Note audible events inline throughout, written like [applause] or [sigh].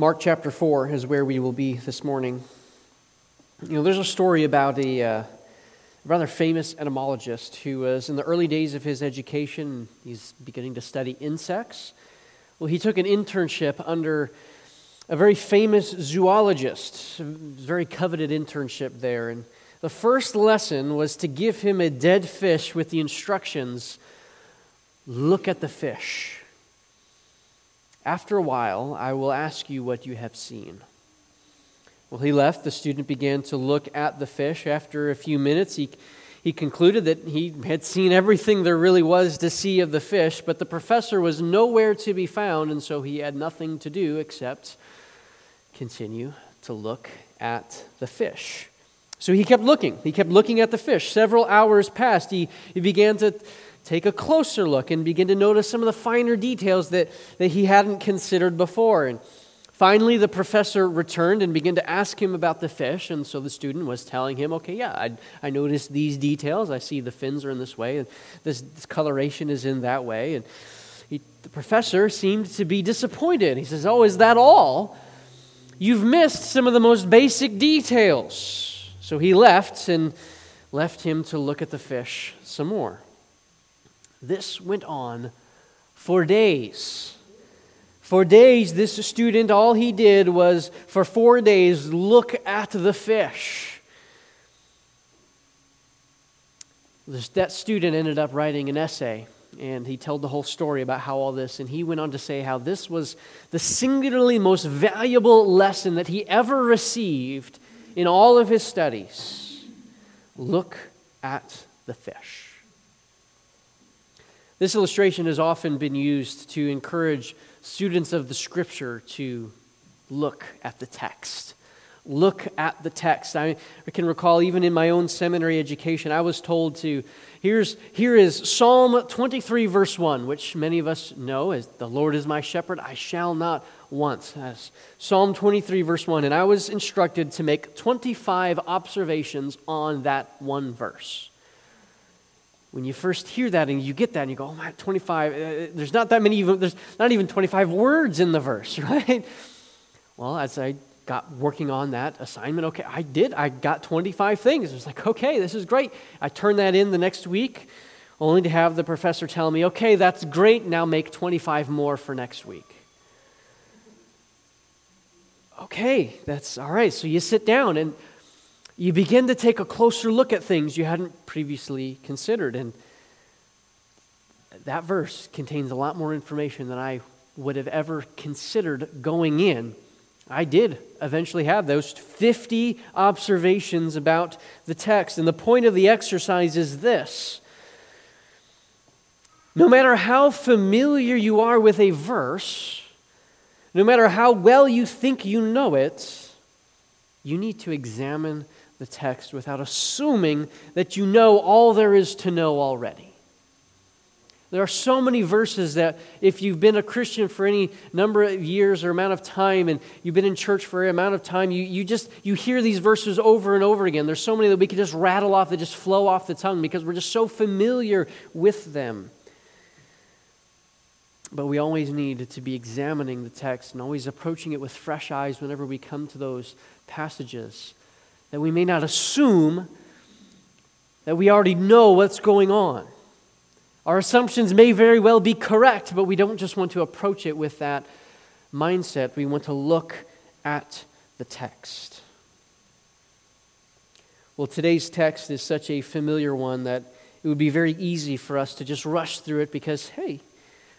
Mark chapter 4 is where we will be this morning. You know, there's a story about a uh, rather famous entomologist who was in the early days of his education, he's beginning to study insects. Well, he took an internship under a very famous zoologist, a very coveted internship there. And the first lesson was to give him a dead fish with the instructions look at the fish. After a while, I will ask you what you have seen. Well, he left. The student began to look at the fish. After a few minutes, he, he concluded that he had seen everything there really was to see of the fish, but the professor was nowhere to be found, and so he had nothing to do except continue to look at the fish. So he kept looking. He kept looking at the fish. Several hours passed. He, he began to take a closer look and begin to notice some of the finer details that, that he hadn't considered before. And finally, the professor returned and began to ask him about the fish. And so the student was telling him, okay, yeah, I, I noticed these details. I see the fins are in this way, and this, this coloration is in that way. And he, the professor seemed to be disappointed. He says, oh, is that all? You've missed some of the most basic details. So he left and left him to look at the fish some more. This went on for days. For days, this student, all he did was for four days look at the fish. This, that student ended up writing an essay, and he told the whole story about how all this, and he went on to say how this was the singularly most valuable lesson that he ever received in all of his studies. Look at the fish. This illustration has often been used to encourage students of the scripture to look at the text. Look at the text. I, I can recall even in my own seminary education, I was told to, here's, here is Psalm 23, verse 1, which many of us know as the Lord is my shepherd, I shall not want. That's Psalm 23, verse 1. And I was instructed to make 25 observations on that one verse when you first hear that and you get that and you go, oh my, 25, uh, there's not that many, even, there's not even 25 words in the verse, [laughs] right? Well, as I got working on that assignment, okay, I did. I got 25 things. It was like, okay, this is great. I turned that in the next week, only to have the professor tell me, okay, that's great. Now make 25 more for next week. Okay, that's all right. So you sit down and you begin to take a closer look at things you hadn't previously considered. And that verse contains a lot more information than I would have ever considered going in. I did eventually have those 50 observations about the text. And the point of the exercise is this no matter how familiar you are with a verse, no matter how well you think you know it, you need to examine the text without assuming that you know all there is to know already. There are so many verses that if you've been a Christian for any number of years or amount of time and you've been in church for an amount of time, you, you just you hear these verses over and over again. There's so many that we can just rattle off that just flow off the tongue because we're just so familiar with them. But we always need to be examining the text and always approaching it with fresh eyes whenever we come to those passages that we may not assume that we already know what's going on. Our assumptions may very well be correct, but we don't just want to approach it with that mindset. We want to look at the text. Well, today's text is such a familiar one that it would be very easy for us to just rush through it because, hey,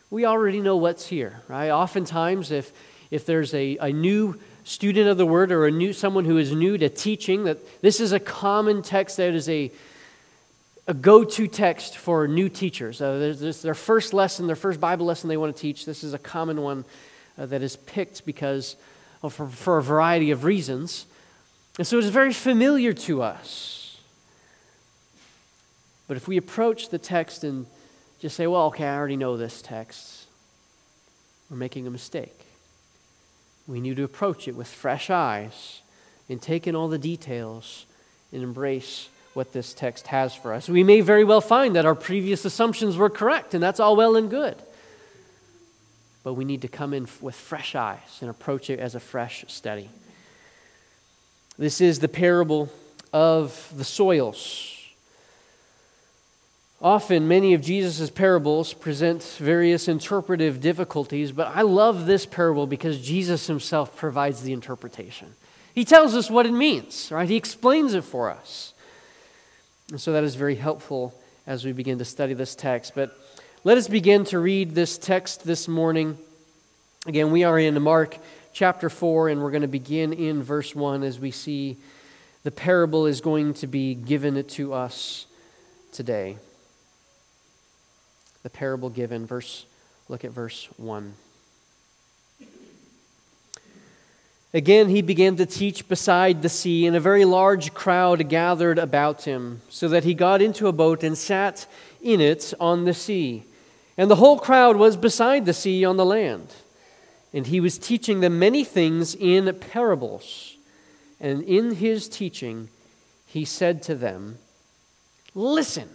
we already know what's here, right? Oftentimes, if, if there's a, a new student of the word or a new someone who is new to teaching that this is a common text that is a a go-to text for new teachers. Uh, their first lesson, their first Bible lesson they want to teach. This is a common one uh, that is picked because well, for, for a variety of reasons. And so it is very familiar to us. But if we approach the text and just say, well, okay, I already know this text, we're making a mistake. We need to approach it with fresh eyes and take in all the details and embrace what this text has for us. We may very well find that our previous assumptions were correct, and that's all well and good. but we need to come in with fresh eyes and approach it as a fresh study. This is the parable of the soils. Often, many of Jesus' parables present various interpretive difficulties, but I love this parable because Jesus himself provides the interpretation. He tells us what it means, right? He explains it for us. And so that is very helpful as we begin to study this text. But let us begin to read this text this morning. Again, we are in Mark chapter 4, and we're going to begin in verse 1 as we see the parable is going to be given to us today the parable given. Verse, look at verse 1. Again, he began to teach beside the sea, and a very large crowd gathered about him, so that he got into a boat and sat in it on the sea. And the whole crowd was beside the sea on the land. And he was teaching them many things in parables. And in his teaching, he said to them, Listen,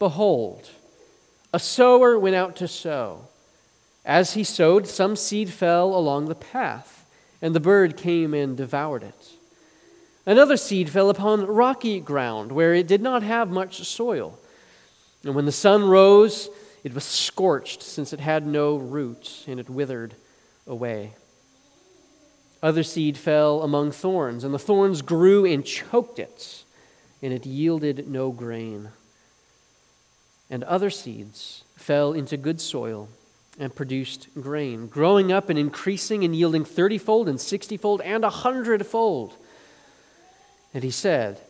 behold, a sower went out to sow. As he sowed, some seed fell along the path, and the bird came and devoured it. Another seed fell upon rocky ground, where it did not have much soil. And when the sun rose, it was scorched, since it had no root, and it withered away. Other seed fell among thorns, and the thorns grew and choked it, and it yielded no grain and other seeds fell into good soil and produced grain, growing up and increasing and yielding thirtyfold and sixtyfold and a hundredfold. And he said,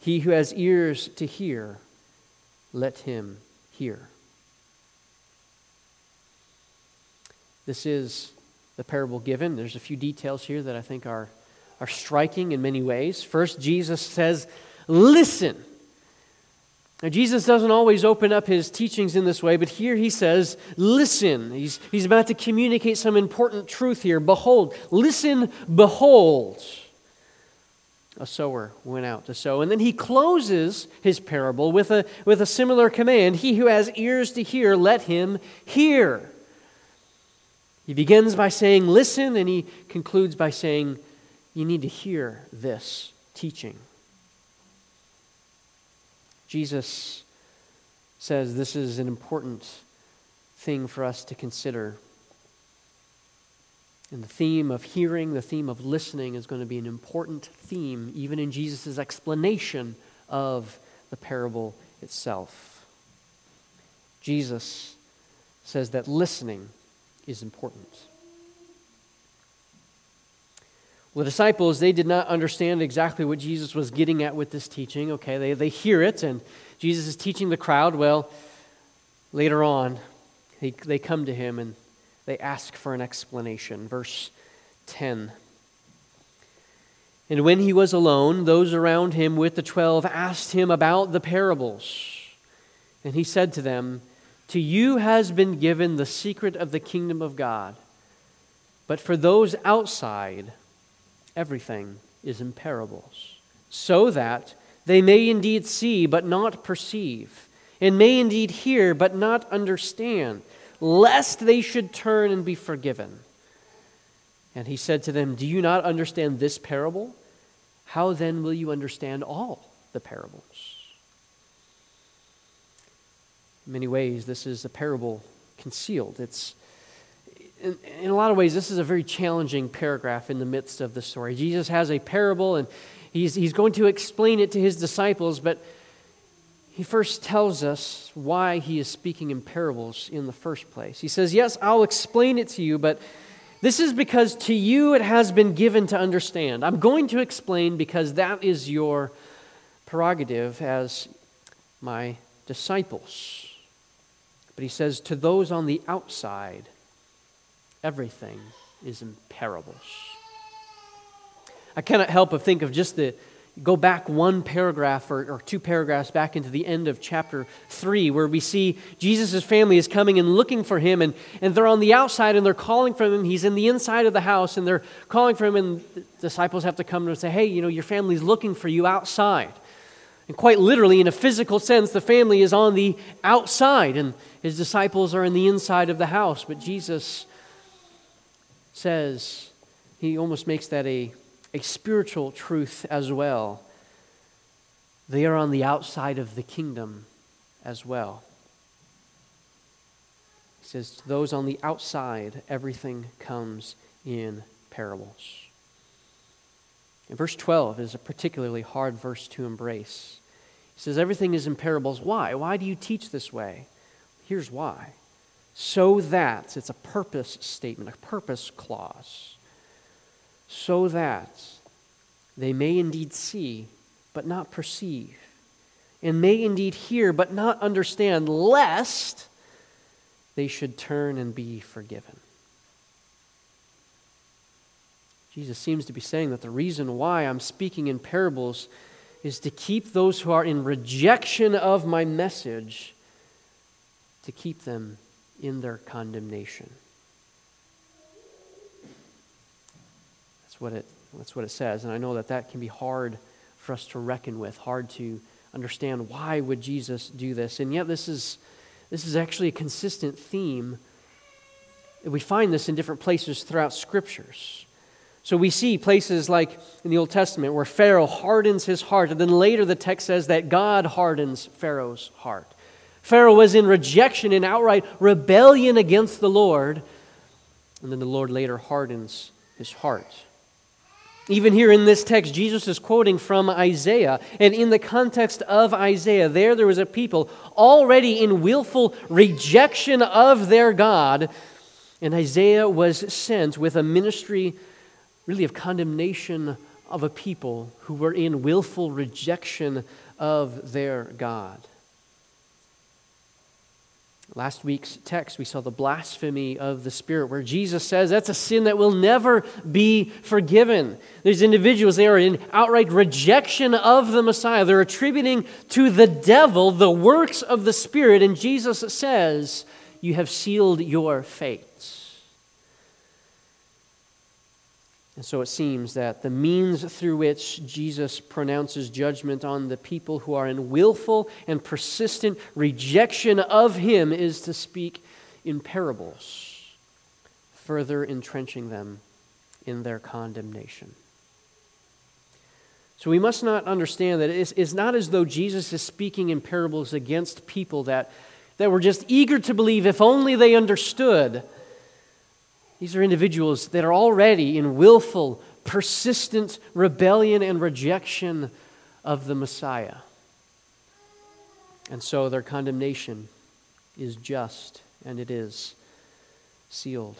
He who has ears to hear, let him hear. This is the parable given. There's a few details here that I think are, are striking in many ways. First, Jesus says, Listen. Now, Jesus doesn't always open up his teachings in this way, but here he says, Listen. He's, he's about to communicate some important truth here. Behold, listen, behold. A sower went out to sow. And then he closes his parable with a, with a similar command He who has ears to hear, let him hear. He begins by saying, Listen, and he concludes by saying, You need to hear this teaching. Jesus says this is an important thing for us to consider. And the theme of hearing, the theme of listening, is going to be an important theme, even in Jesus' explanation of the parable itself. Jesus says that listening is important. Well, the disciples, they did not understand exactly what Jesus was getting at with this teaching. Okay, they, they hear it, and Jesus is teaching the crowd. Well, later on, they, they come to him and they ask for an explanation. Verse 10. And when he was alone, those around him with the twelve asked him about the parables. And he said to them, To you has been given the secret of the kingdom of God. But for those outside, everything is in parables, so that they may indeed see but not perceive, and may indeed hear but not understand, lest they should turn and be forgiven. And he said to them, Do you not understand this parable? How then will you understand all the parables? In many ways, this is a parable concealed. It's in, in, a lot of ways, this is a very challenging paragraph in the midst of the story. Jesus has a parable, and he's, he's going to explain it to his disciples, but he first tells us why he is speaking in parables in the first place. He says, Yes, I'll explain it to you, but this is because to you it has been given to understand. I'm going to explain because that is your prerogative as my disciples. But he says, To those on the outside, Everything is in parables. I cannot help but think of just the go back one paragraph or, or, two paragraphs back into the end of chapter 3 where we see jesus' family is coming and looking for him and, and they're on the outside and they're calling for him he's in the inside of the house and they're calling for him and the disciples have to come and say hey you know your family's looking for you outside And quite literally, in a physical sense, the family is on the outside and his disciples are in the inside of the house. But Jesus says, he almost makes that a, a spiritual truth as well. They are on the outside of the kingdom as well. He says, To those on the outside, everything comes in parables. And verse 12 is a particularly hard verse to embrace. He says, Everything is in parables. Why? Why do you teach this way? Here's why. So that, it's a purpose statement, a purpose clause. So that they may indeed see, but not perceive, and may indeed hear, but not understand, lest they should turn and be forgiven. Jesus seems to be saying that the reason why I'm speaking in parables is to keep those who are in rejection of my message, to keep them in their condemnation. That's what it, that's what it says. And I know that that can be hard for us to reckon with, hard to understand why would Jesus do this. And yet this is, this is actually a consistent theme. We find this in different places throughout scriptures. So we see places like in the Old Testament where Pharaoh hardens his heart, and then later the text says that God hardens Pharaoh's heart. Pharaoh was in rejection and outright rebellion against the Lord, and then the Lord later hardens his heart. Even here in this text, Jesus is quoting from Isaiah. And in the context of Isaiah, there there was a people already in willful rejection of their God. And Isaiah was sent with a ministry really of condemnation of a people who were in willful rejection of their God. Last week's text, we saw the blasphemy of the Spirit, where Jesus says that's a sin that will never be forgiven. These individuals, they are in outright rejection of the Messiah. They're attributing to the devil the works of the Spirit, and Jesus says, You have sealed your fates. And so it seems that the means through which Jesus pronounces judgment on the people who are in willful and persistent rejection of him is to speak in parables, further entrenching them in their condemnation. So we must not understand that it's, not as though Jesus is speaking in parables against people that, that were just eager to believe if only they understood these are individuals that are already in willful, persistent rebellion and rejection of the Messiah. And so their condemnation is just and it is sealed.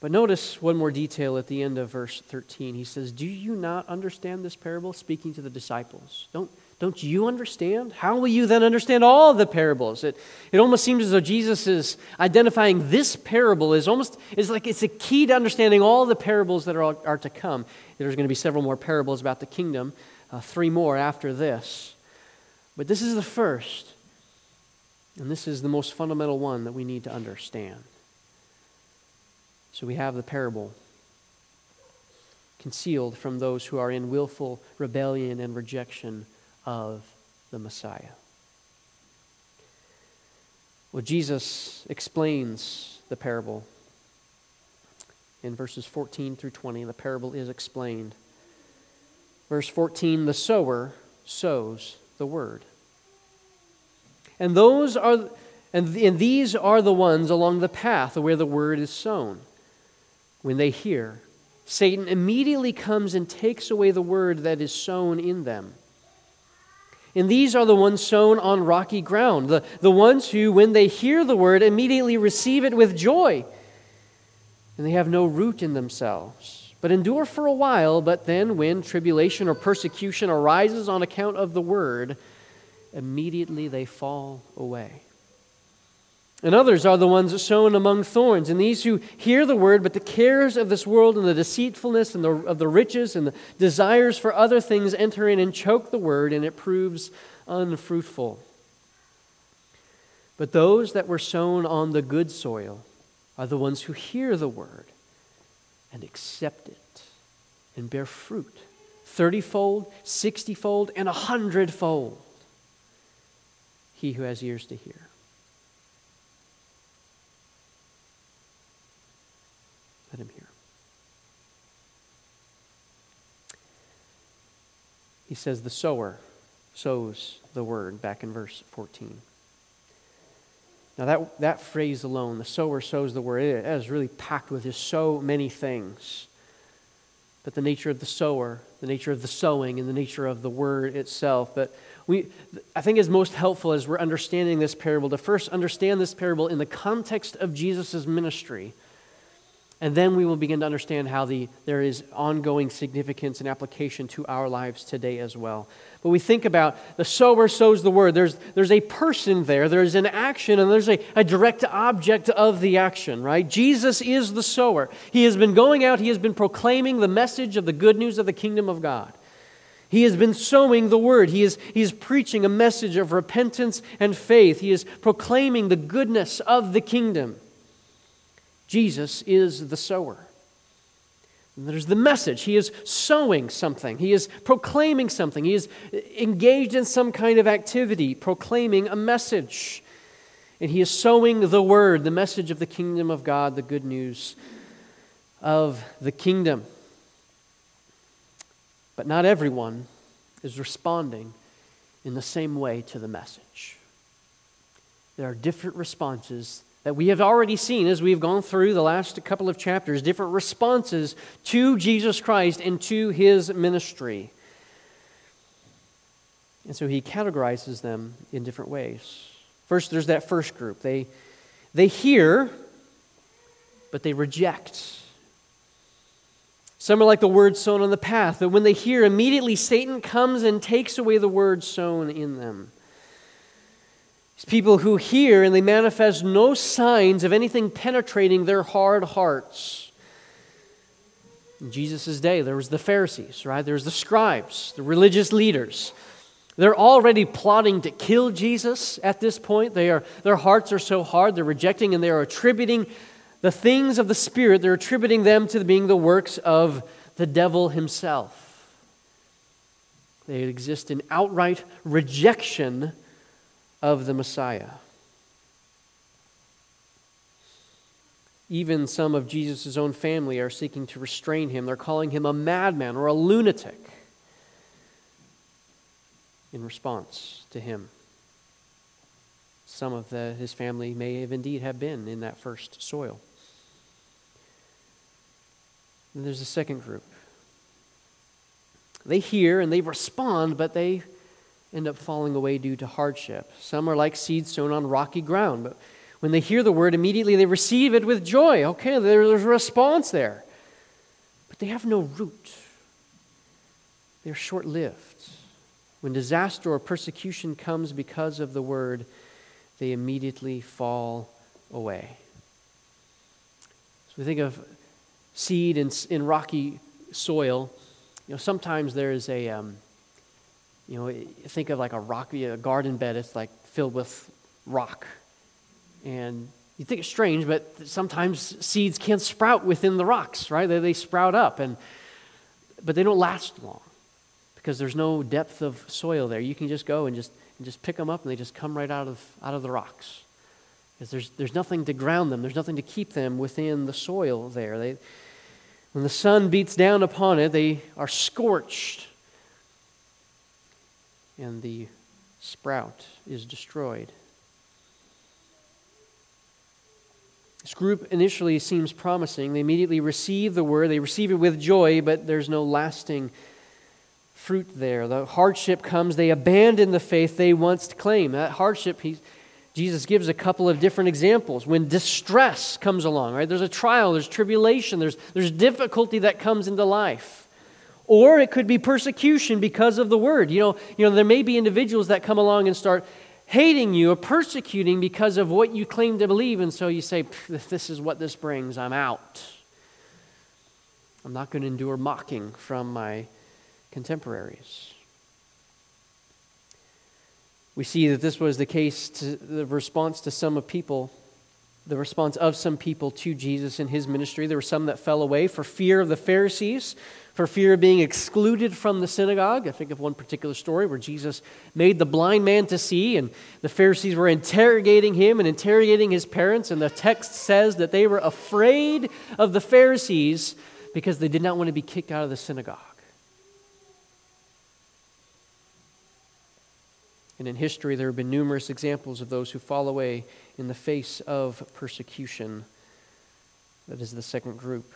But notice one more detail at the end of verse 13. He says, Do you not understand this parable? Speaking to the disciples. Don't, don't you understand? How will you then understand all the parables? It, it almost seems as though Jesus is identifying this parable is almost is like it's a key to understanding all the parables that are, are to come. There's going to be several more parables about the kingdom, uh, three more after this. But this is the first, and this is the most fundamental one that we need to understand. So we have the parable concealed from those who are in willful rebellion and rejection of the Messiah. Well, Jesus explains the parable in verses 14 through 20. The parable is explained. Verse 14 The sower sows the word. And those are and, and these are the ones along the path where the word is sown. When they hear, Satan immediately comes and takes away the word that is sown in them. And these are the ones sown on rocky ground, the, the ones who, when they hear the word, immediately receive it with joy. And they have no root in themselves, but endure for a while. But then, when tribulation or persecution arises on account of the word, immediately they fall away. And others are the ones sown among thorns, and these who hear the word, but the cares of this world and the deceitfulness and the, of the riches and the desires for other things enter in and choke the word, and it proves unfruitful. But those that were sown on the good soil are the ones who hear the word and accept it and bear fruit thirtyfold, sixtyfold, and a hundredfold. He who has ears to hear. Let him hear. He says, The sower sows the word, back in verse 14. Now, that, that phrase alone, the sower sows the word, it is really packed with just so many things. But the nature of the sower, the nature of the sowing, and the nature of the word itself. But we, I think is most helpful as we're understanding this parable to first understand this parable in the context of Jesus' ministry and then we will begin to understand how the, there is ongoing significance and application to our lives today as well. But we think about the sower sows the word. There's, there's a person there, there's an action, and there's a, a direct object of the action, right? Jesus is the sower. He has been going out, he has been proclaiming the message of the good news of the kingdom of God. He has been sowing the word. He is, he is preaching a message of repentance and faith. He is proclaiming the goodness of the kingdom. Jesus is the sower. There's the message. He is sowing something, he is proclaiming something, he is engaged in some kind of activity, proclaiming a message. And he is sowing the word, the message of the kingdom of God, the good news of the kingdom. But not everyone is responding in the same way to the message. There are different responses that we have already seen as we've gone through the last couple of chapters, different responses to Jesus Christ and to his ministry. And so he categorizes them in different ways. First, there's that first group. They, they hear, but they reject. Some are like the word sown on the path, that when they hear, immediately Satan comes and takes away the word sown in them. It's people who hear and they manifest no signs of anything penetrating their hard hearts. In Jesus' day, there was the Pharisees, right? There was the scribes, the religious leaders. They're already plotting to kill Jesus at this point. They are, their hearts are so hard, they're rejecting and they are attributing the things of the Spirit, they're attributing them to being the works of the devil himself. They exist in outright rejection of the Messiah. Even some of Jesus' own family are seeking to restrain him. They're calling him a madman or a lunatic in response to him. Some of the, his family may have indeed have been in that first soil. And there's a second group. They hear and they respond, but they end up falling away due to hardship. Some are like seeds sown on rocky ground, but when they hear the word, immediately they receive it with joy. Okay, there's a response there. But they have no root, they're short lived. When disaster or persecution comes because of the word, they immediately fall away. So we think of seed in, in rocky soil. You know, sometimes there is a, um, you know, think of like a rocky a garden bed. It's like filled with rock, and you think it's strange, but sometimes seeds can't sprout within the rocks, right? They, they sprout up, and but they don't last long because there's no depth of soil there. You can just go and just and just pick them up, and they just come right out of out of the rocks. Because there's there's nothing to ground them. There's nothing to keep them within the soil there. They when the sun beats down upon it, they are scorched and the sprout is destroyed. This group initially seems promising. They immediately receive the word, they receive it with joy, but there's no lasting fruit there. The hardship comes, they abandon the faith they once claimed. That hardship, Jesus gives a couple of different examples. When distress comes along, right? There's a trial, there's tribulation, there's, there's difficulty that comes into life. Or it could be persecution because of the word. You know, you know, there may be individuals that come along and start hating you or persecuting because of what you claim to believe, and so you say, This is what this brings, I'm out. I'm not going to endure mocking from my contemporaries. We see that this was the case to the response to some of people, the response of some people to Jesus in his ministry. There were some that fell away for fear of the Pharisees for fear of being excluded from the synagogue. I think of one particular story where Jesus made the blind man to see, and the Pharisees were interrogating him and interrogating his parents. And the text says that they were afraid of the Pharisees because they did not want to be kicked out of the synagogue. And in history, there have been numerous examples of those who fall away in the face of persecution. That is the second group.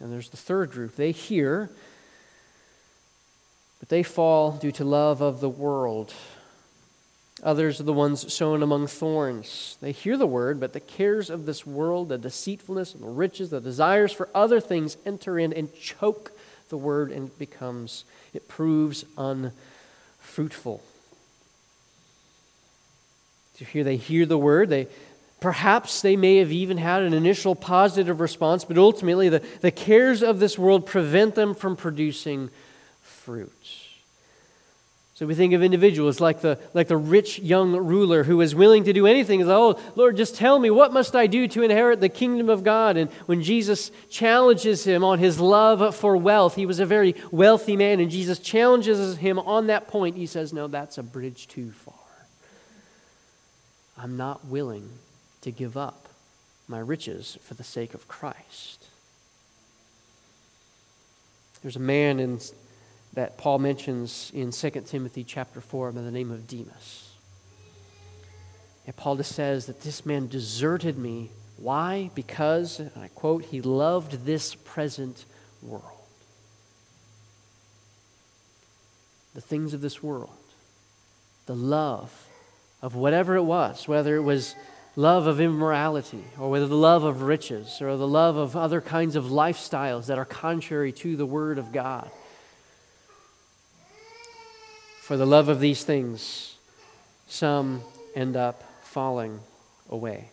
And there's the third group. They hear, but they fall due to love of the world. Others are the ones sown among thorns. They hear the word, but the cares of this world, the deceitfulness the riches, the desires for other things enter in and choke the word, and it becomes, it proves unfruitful. So here they hear the word, they Perhaps they may have even had an initial positive response, but ultimately the, the cares of this world prevent them from producing fruit. So we think of individuals like the, like the rich young ruler who is willing to do anything. He's like, oh, Lord, just tell me, what must I do to inherit the kingdom of God? And when Jesus challenges him on his love for wealth, he was a very wealthy man, and Jesus challenges him on that point. He says, no, that's a bridge too far. I'm not willing to give up my riches for the sake of Christ. There's a man in, that Paul mentions in 2 Timothy chapter 4 by the name of Demas. And Paul just says that this man deserted me. Why? Because, and I quote, he loved this present world. The things of this world. The love of whatever it was, whether it was love of immorality, or whether the love of riches, or the love of other kinds of lifestyles that are contrary to the Word of God. For the love of these things, some end up falling away.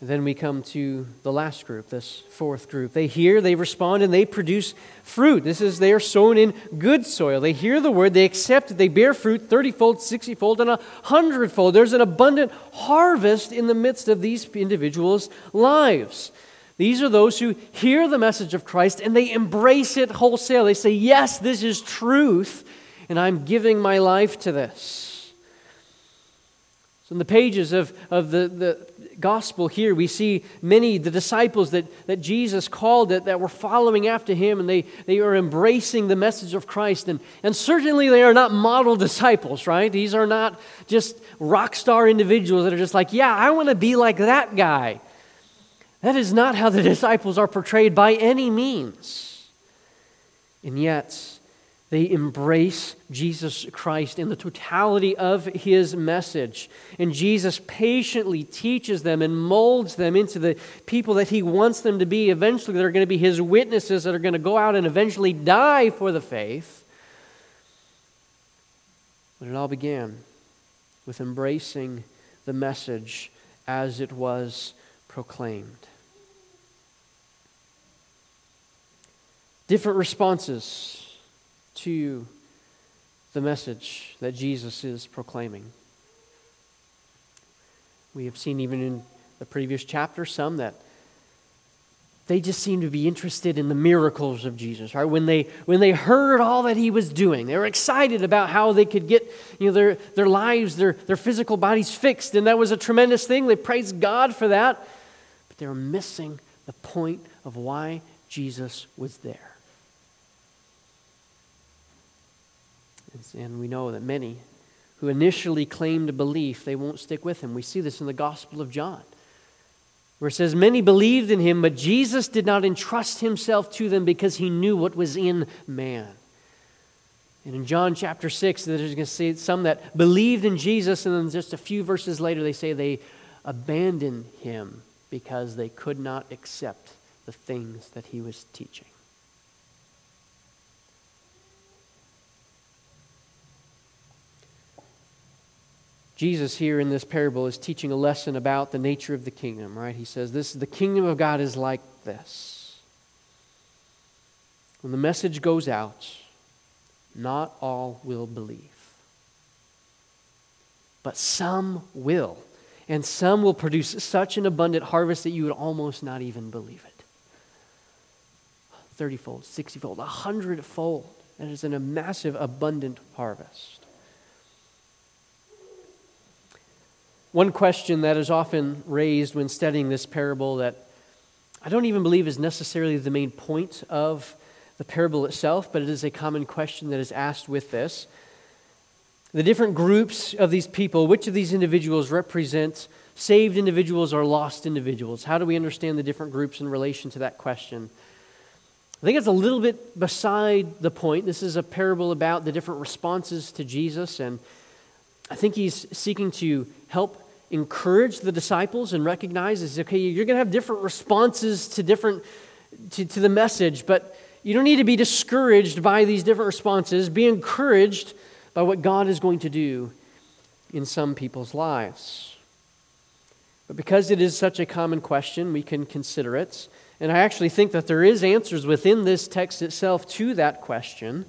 Then we come to the last group, this fourth group. They hear, they respond, and they produce fruit. This is they are sown in good soil. They hear the word, they accept it, they bear fruit 30 fold, 60 fold, and a hundredfold. There's an abundant harvest in the midst of these individuals' lives. These are those who hear the message of Christ and they embrace it wholesale. They say, Yes, this is truth, and I'm giving my life to this. So, in the pages of, of the, the gospel here, we see many, the disciples that, that Jesus called that, that were following after him and they, they are embracing the message of Christ. And, and certainly they are not model disciples, right? These are not just rock star individuals that are just like, yeah, I want to be like that guy. That is not how the [laughs] disciples are portrayed by any means. And yet, they embrace Jesus Christ in the totality of his message. And Jesus patiently teaches them and molds them into the people that he wants them to be. Eventually, they're going to be his witnesses that are going to go out and eventually die for the faith. But it all began with embracing the message as it was proclaimed. Different responses to the message that Jesus is proclaiming. We have seen even in the previous chapter some that they just seemed to be interested in the miracles of Jesus, right? When they when they heard all that he was doing, they were excited about how they could get, you know, their, their lives, their, their physical bodies fixed, and that was a tremendous thing. They praised God for that, but they were missing the point of why Jesus was there. And we know that many who initially claimed belief, they won't stick with him. We see this in the Gospel of John, where it says, Many believed in him, but Jesus did not entrust himself to them because he knew what was in man. And in John chapter 6, there's going to see some that believed in Jesus, and then just a few verses later, they say they abandoned him because they could not accept the things that he was teaching. Jesus here in this parable is teaching a lesson about the nature of the kingdom, right? He says this the kingdom of God is like this. When the message goes out, not all will believe. But some will. And some will produce such an abundant harvest that you would almost not even believe it. 30 fold, 60 fold, 100 fold. That is in a massive, abundant harvest. One question that is often raised when studying this parable that I don't even believe is necessarily the main point of the parable itself, but it is a common question that is asked with this. The different groups of these people, which of these individuals represent saved individuals or lost individuals? How do we understand the different groups in relation to that question? I think it's a little bit beside the point. This is a parable about the different responses to Jesus, and I think he's seeking to help encourage the disciples and recognize is okay, you're going to have different responses to different to, to the message, but you don't need to be discouraged by these different responses. Be encouraged by what God is going to do in some people's lives. But because it is such a common question, we can consider it. And I actually think that there is answers within this text itself to that question.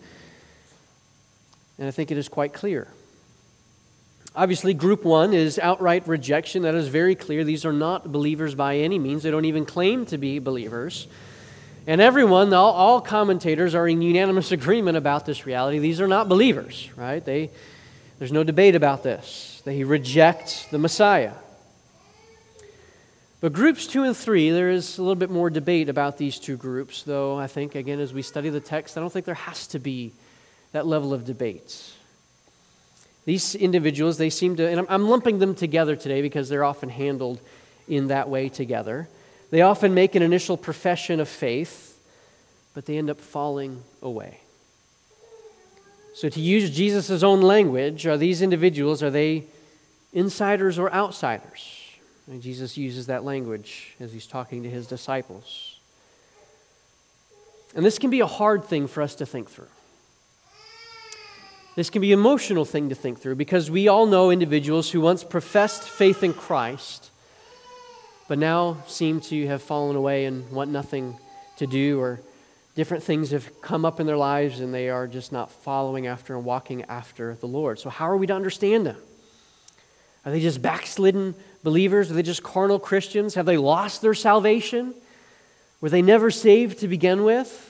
And I think it is quite clear. Obviously, group one is outright rejection. That is very clear. These are not believers by any means, they don't even claim to be believers. And everyone, all, all, commentators are in unanimous agreement about this reality. These are not believers, right? They, there's no debate about this. They reject the Messiah. But groups two and three, there is a little bit more debate about these two groups, though I think, again, as we study the text, I don't think there has to be that level of debate. These individuals, they seem to, and I'm lumping them together today because they're often handled in that way together. They often make an initial profession of faith, but they end up falling away. So, to use Jesus' own language, are these individuals, are they insiders or outsiders? And Jesus uses that language as he's talking to his disciples. And this can be a hard thing for us to think through. This can be an emotional thing to think through because we all know individuals who once professed faith in Christ, but now seem to have fallen away and want nothing to do, or different things have come up in their lives and they are just not following after and walking after the Lord. So, how are we to understand them? Are they just backslidden believers? Are they just carnal Christians? Have they lost their salvation? Were they never saved to begin with?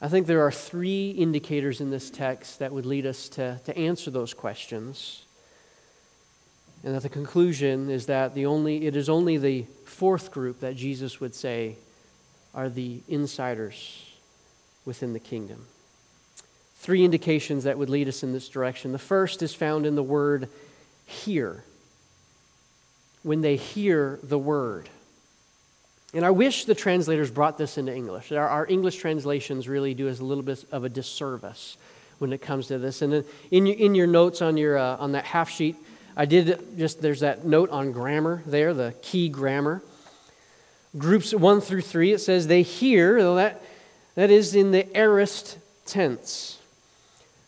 I think there are three indicators in this text that would lead us to, to answer those questions. And that the conclusion is that the only, it is only the fourth group that Jesus would say are the insiders within the kingdom. Three indications that would lead us in this direction. The first is found in the word hear. When they hear the word. And I wish the translators brought this into English. Our, our, English translations really do us a little bit of a disservice when it comes to this. And in in your notes on, your, uh, on that half sheet, I did just, there's that note on grammar there, the key grammar. Groups one through three, it says they hear, that, that is in the aorist tense.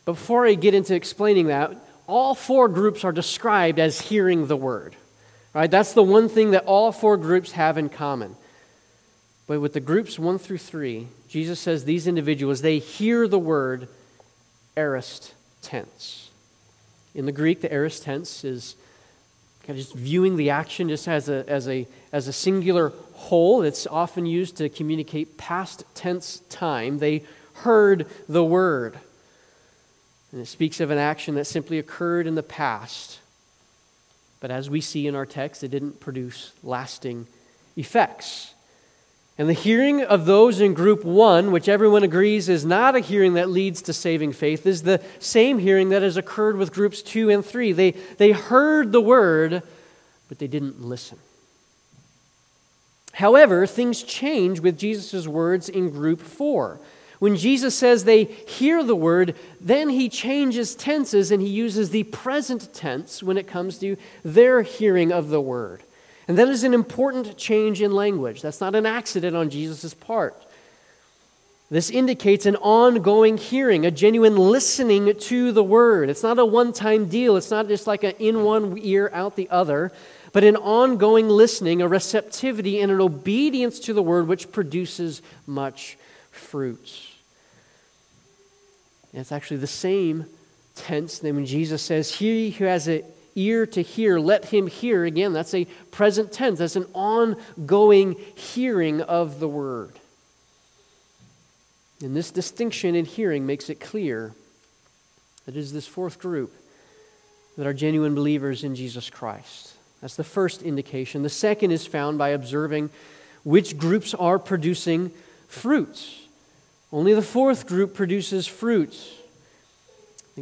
Before I get into explaining that, all four groups are described as hearing the word. Right? That's the one thing that all four groups have in common. But with the groups one through three, Jesus says these individuals, they hear the word aorist tense. In the Greek, the aorist tense is kind of just viewing the action just as a, as a, as a singular whole. It's often used to communicate past tense time. They heard the word. And it speaks of an action that simply occurred in the past. But as we see in our text, it didn't produce lasting effects. And the hearing of those in group one, which everyone agrees is not a hearing that leads to saving faith, is the same hearing that has occurred with groups two and three. They, they heard the word, but they didn't listen. However, things change with Jesus' words in group four. When Jesus says they hear the word, then he changes tenses and he uses the present tense when it comes to their hearing of the word. And that is an important change in language. That's not an accident on Jesus' part. This indicates an ongoing hearing, a genuine listening to the word. It's not a one time deal. It's not just like an in one ear, out the other, but an ongoing listening, a receptivity, and an obedience to the word which produces much fruit. And it's actually the same tense that when Jesus says, He who has an ear to hear, let him hear. Again, that's a present tense, that's an ongoing hearing of the word. And this distinction in hearing makes it clear that it is this fourth group that are genuine believers in Jesus Christ. That's the first indication. The second is found by observing which groups are producing fruits. Only the fourth group produces fruits.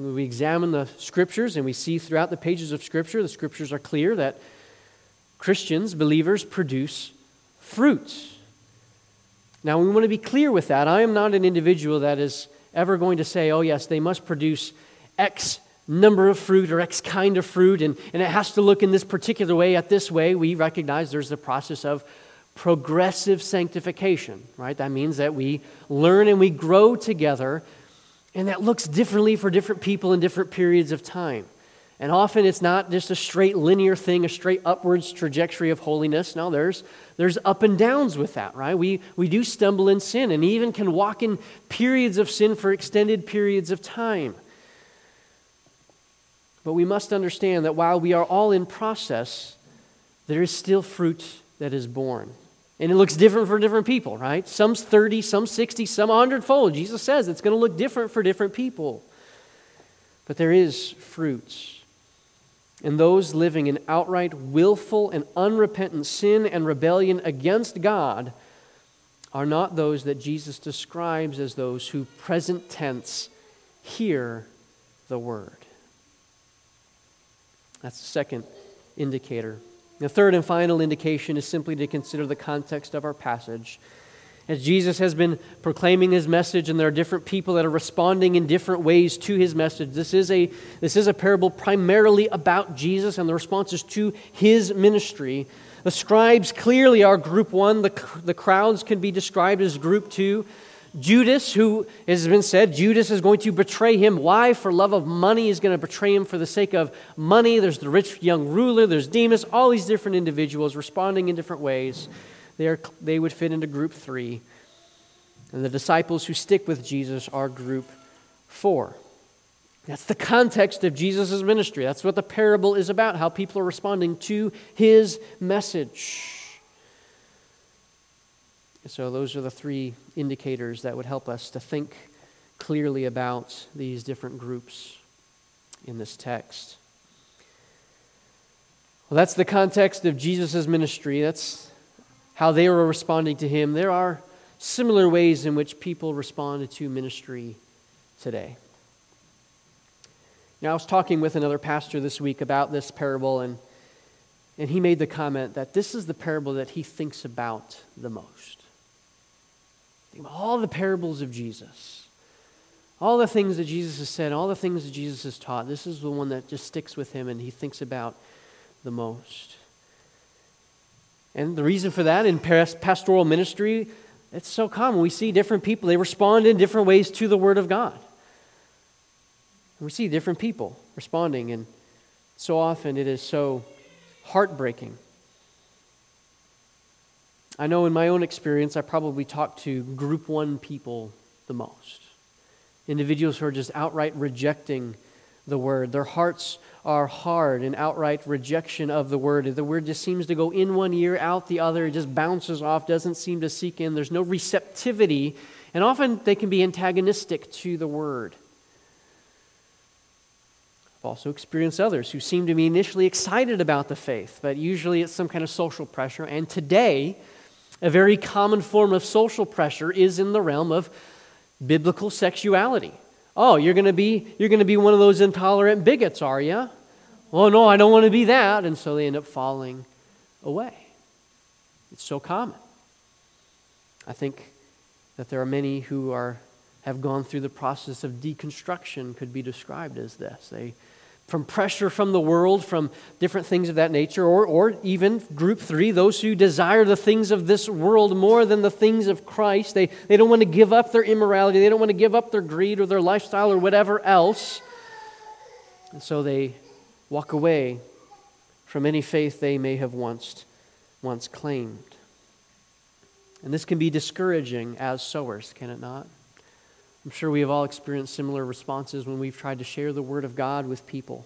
When we examine the scriptures and we see throughout the pages of scripture, the scriptures are clear that Christians, believers, produce fruits. Now, we want to be clear with that. I am not an individual that is ever going to say, oh, yes, they must produce X number of fruit or X kind of fruit, and, and it has to look in this particular way, at this way. We recognize there's the process of progressive sanctification, right? That means that we learn and we grow together, and that looks differently for different people in different periods of time. And often it's not just a straight linear thing, a straight upwards trajectory of holiness. No, there's, there's up and downs with that, right? We, we do stumble in sin and even can walk in periods of sin for extended periods of time. But we must understand that while we are all in process, there is still fruit that is borne. And it looks different for different people, right? Some's 30, some 60, some 100 fold. Jesus says it's going to look different for different people. But there is fruits. And those living in outright willful and unrepentant sin and rebellion against God are not those that Jesus describes as those who present tense hear the word. That's the second indicator. The third and final indication is simply to consider the context of our passage. As Jesus has been proclaiming his message, and there are different people that are responding in different ways to his message, this is a, this is a parable primarily about Jesus and the responses to his ministry. The scribes clearly are group one, the, the crowds can be described as group two. Judas, who has been said, Judas is going to betray him. Why? For love of money, he's going to betray him for the sake of money. There's the rich young ruler, there's Demas, all these different individuals responding in different ways. They, are, they would fit into group three. And the disciples who stick with Jesus are group four. That's the context of Jesus' ministry. That's what the parable is about, how people are responding to his message. So, those are the three indicators that would help us to think clearly about these different groups in this text. Well, that's the context of Jesus' ministry. That's how they were responding to him. There are similar ways in which people respond to ministry today. Now, I was talking with another pastor this week about this parable, and, and he made the comment that this is the parable that he thinks about the most all the parables of Jesus, all the things that Jesus has said, all the things that Jesus has taught, this is the one that just sticks with him and he thinks about the most. And the reason for that in pastoral ministry, it's so common. We see different people, they respond in different ways to the Word of God. we see different people responding, and so often it is so heartbreking I know in my own experience, I probably talk to group one people the most. Individuals who are just outright rejecting the word. Their hearts are hard in outright rejection of the word. The word just seems to go in one ear, out the other. It just bounces off, doesn't seem to seek in. There's no receptivity. And often they can be antagonistic to the word. I've also experienced others who seem to be initially excited about the faith, but usually it's some kind of social pressure. And today, a very common form of social pressure is in the realm of biblical sexuality. Oh, you're going to be you're going to be one of those intolerant bigots, are you? Oh no, I don't want to be that, and so they end up falling away. It's so common. I think that there are many who are have gone through the process of deconstruction could be described as this. They from pressure from the world, from different things of that nature, or, or even group three, those who desire the things of this world more than the things of Christ. They, they don't want to give up their immorality, they don't want to give up their greed or their lifestyle or whatever else. And so they walk away from any faith they may have once, once claimed. And this can be discouraging as sowers, can it not? I'm sure we have all experienced similar responses when we've tried to share the Word of God with people.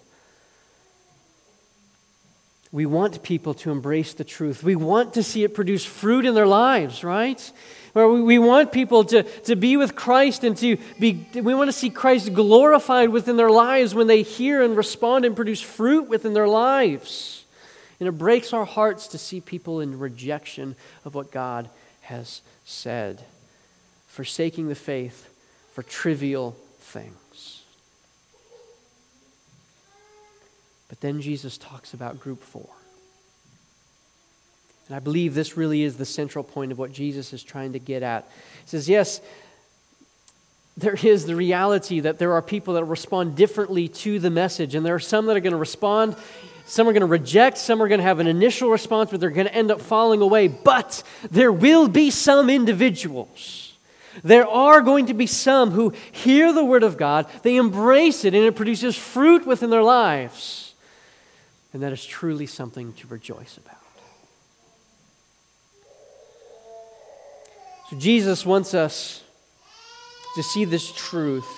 We want people to embrace the truth. We want to see it produce fruit in their lives, right? Where we want people to, to be with Christ and to be, we want to see Christ glorified within their lives when they hear and respond and produce fruit within their lives. And it breaks our hearts to see people in rejection of what God has said, forsaking the faith for trivial things. But then Jesus talks about group four. And I believe this really is the central point of what Jesus is trying to get at. He says, Yes, there is the reality that there are people that respond differently to the message, and there are some that are going to respond. Some are going to reject, some are going to have an initial response, but they're going to end up falling away. But there will be some individuals. There are going to be some who hear the Word of God, they embrace it, and it produces fruit within their lives. And that is truly something to rejoice about. So Jesus wants us to see this truth,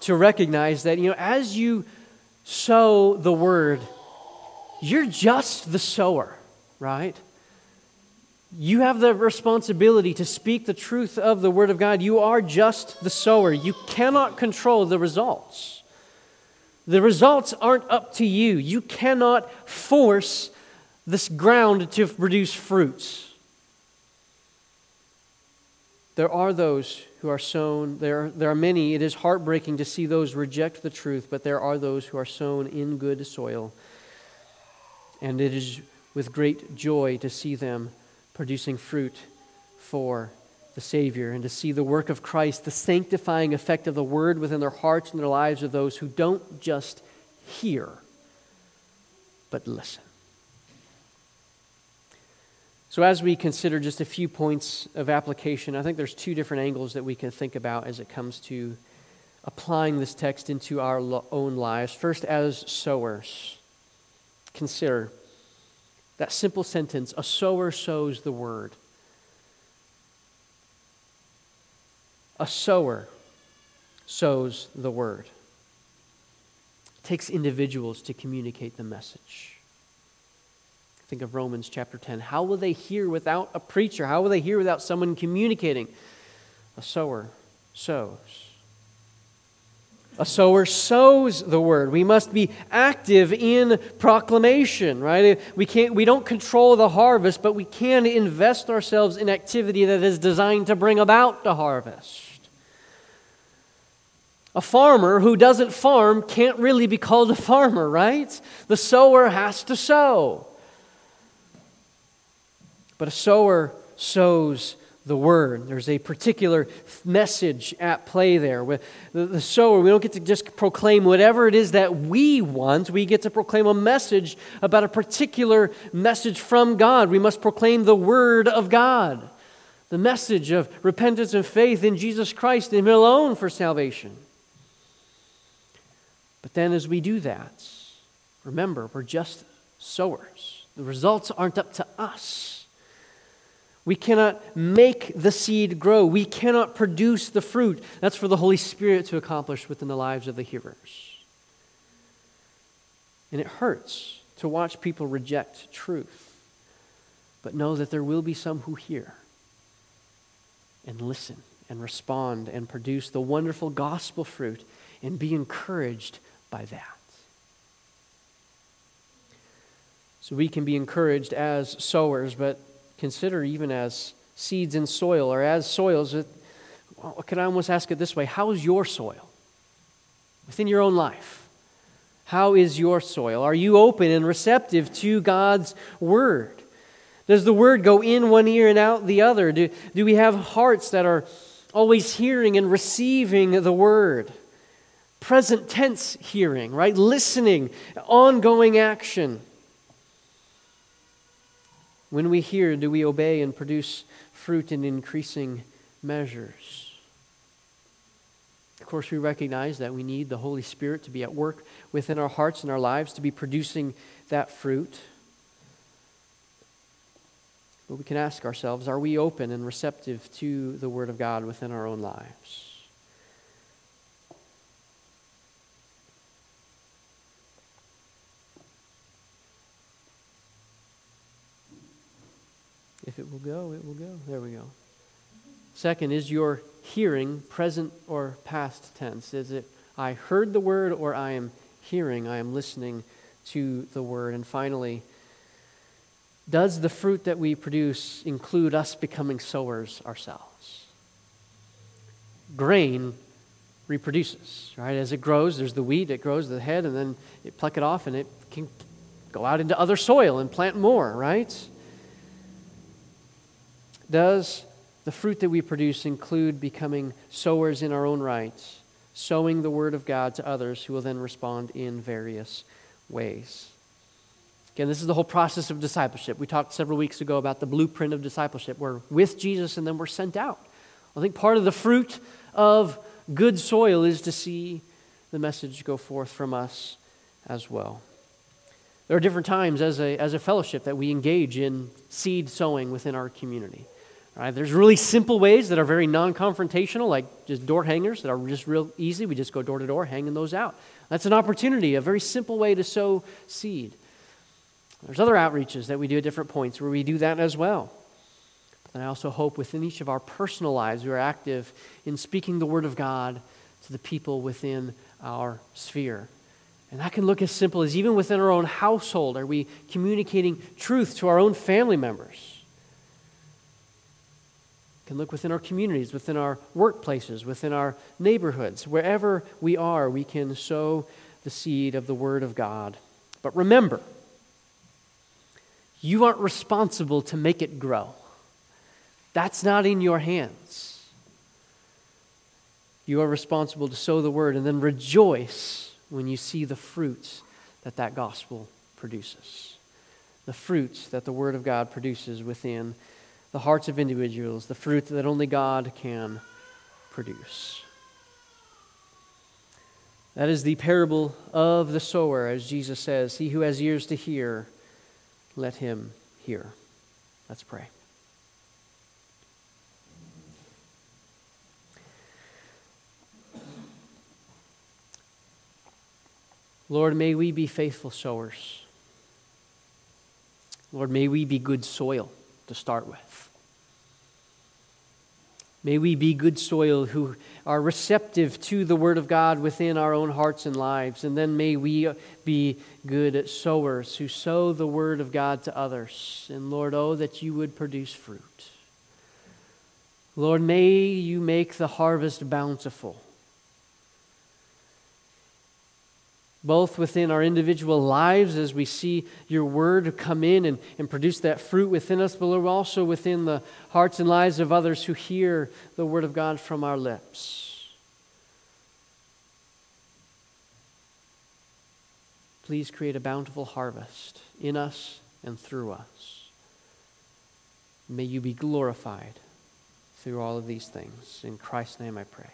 to recognize that, you know, as you sow the word, you're just the sower, right? You have the responsibility to speak the truth of the Word of God. You are just the sower. You cannot control the results. The results aren't up to you. You cannot force this ground to produce fruits. There are those who are sown, there, there are many. It is heartbreaking to see those reject the truth, but there are those who are sown in good soil. And it is with great joy to see them producing fruit for the Savior and to see the work of Christ, the sanctifying effect of the Word within their hearts and their lives of those who don't just hear, but listen. So, as we consider just a few points of application, I think there's two different angles that we can think about as it comes to applying this text into our own lives. First, as sowers, consider that simple sentence a sower sows the word. A sower sows the word. It takes individuals to communicate the message. Think of Romans chapter 10. How will they hear without a preacher? How will they hear without someone communicating? A sower sows. A sower sows the word. We must be active in proclamation, right? We, can't, we don't control the harvest, but we can invest ourselves in activity that is designed to bring about the harvest. A farmer who doesn't farm can't really be called a farmer, right? The sower has to sow. But a sower sows the word. There's a particular message at play there. With the, sower, we don't get to just proclaim whatever it is that we want. We get to proclaim a message about a particular message from God. We must proclaim the word of God, the message of repentance and faith in Jesus Christ and Him alone for salvation. But then, as we do that, remember, we're just sowers. The results aren't up to us. We cannot make the seed grow. We cannot produce the fruit. That's for the Holy Spirit to accomplish within the lives of the hearers. And it hurts to watch people reject truth. But know that there will be some who hear and listen and respond and produce the wonderful gospel fruit and be encouraged by that. So we can be encouraged as sowers, but consider even as seeds in soil or as soils. Can I almost ask it this way? How is your soil within your own life? How is your soil? Are you open and receptive to God's word? Does the word go in one ear and out the other? Do, do we have hearts that are always hearing and receiving the word? Present tense hearing, right? Listening, ongoing action. When we hear, do we obey and produce fruit in increasing measures? Of course, we recognize that we need the Holy Spirit to be at work within our hearts and our lives to be producing that fruit. But we can ask ourselves are we open and receptive to the Word of God within our own lives? If it will go, it will go. There we go. Second, is your hearing present or past tense? Is it I heard the word or I am hearing, I am listening to the word? And finally, does the fruit that we produce include us becoming sowers ourselves? Grain reproduces, right? As it grows, there's the wheat, it grows the head, and then you pluck it off and it can go out into other soil and plant more, right? Does the fruit that we produce include becoming sowers in our own rights, sowing the word of God to others who will then respond in various ways? Again, this is the whole process of discipleship. We talked several weeks ago about the blueprint of discipleship. We're with Jesus and then we're sent out. I think part of the fruit of good soil is to see the message go forth from us as well. There are different times as a, as a fellowship that we engage in seed sowing within our community. Right? There's really simple ways that are very non confrontational, like just door hangers that are just real easy. We just go door to door, hanging those out. That's an opportunity, a very simple way to sow seed. There's other outreaches that we do at different points where we do that as well. And I also hope within each of our personal lives, we are active in speaking the Word of God to the people within our sphere. And that can look as simple as even within our own household, are we communicating truth to our own family members? Can look within our communities, within our workplaces, within our neighborhoods. Wherever we are, we can sow the seed of the Word of God. But remember, you aren't responsible to make it grow. That's not in your hands. You are responsible to sow the word and then rejoice when you see the fruits that that gospel produces. The fruits that the word of God produces within the hearts of individuals, the fruit that only God can produce. That is the parable of the sower, as Jesus says, He who has ears to hear, let him hear. Let's pray. Lord, may we be faithful sowers. Lord, may we be good soil to start with. May we be good soil who are receptive to the Word of God within our own hearts and lives. And then may we be good sowers who sow the Word of God to others. And Lord, oh, that you would produce fruit. Lord, may you make the harvest bountiful. Both within our individual lives as we see your word come in and, and produce that fruit within us, but also within the hearts and lives of others who hear the word of God from our lips. Please create a bountiful harvest in us and through us. May you be glorified through all of these things. In Christ's name I pray.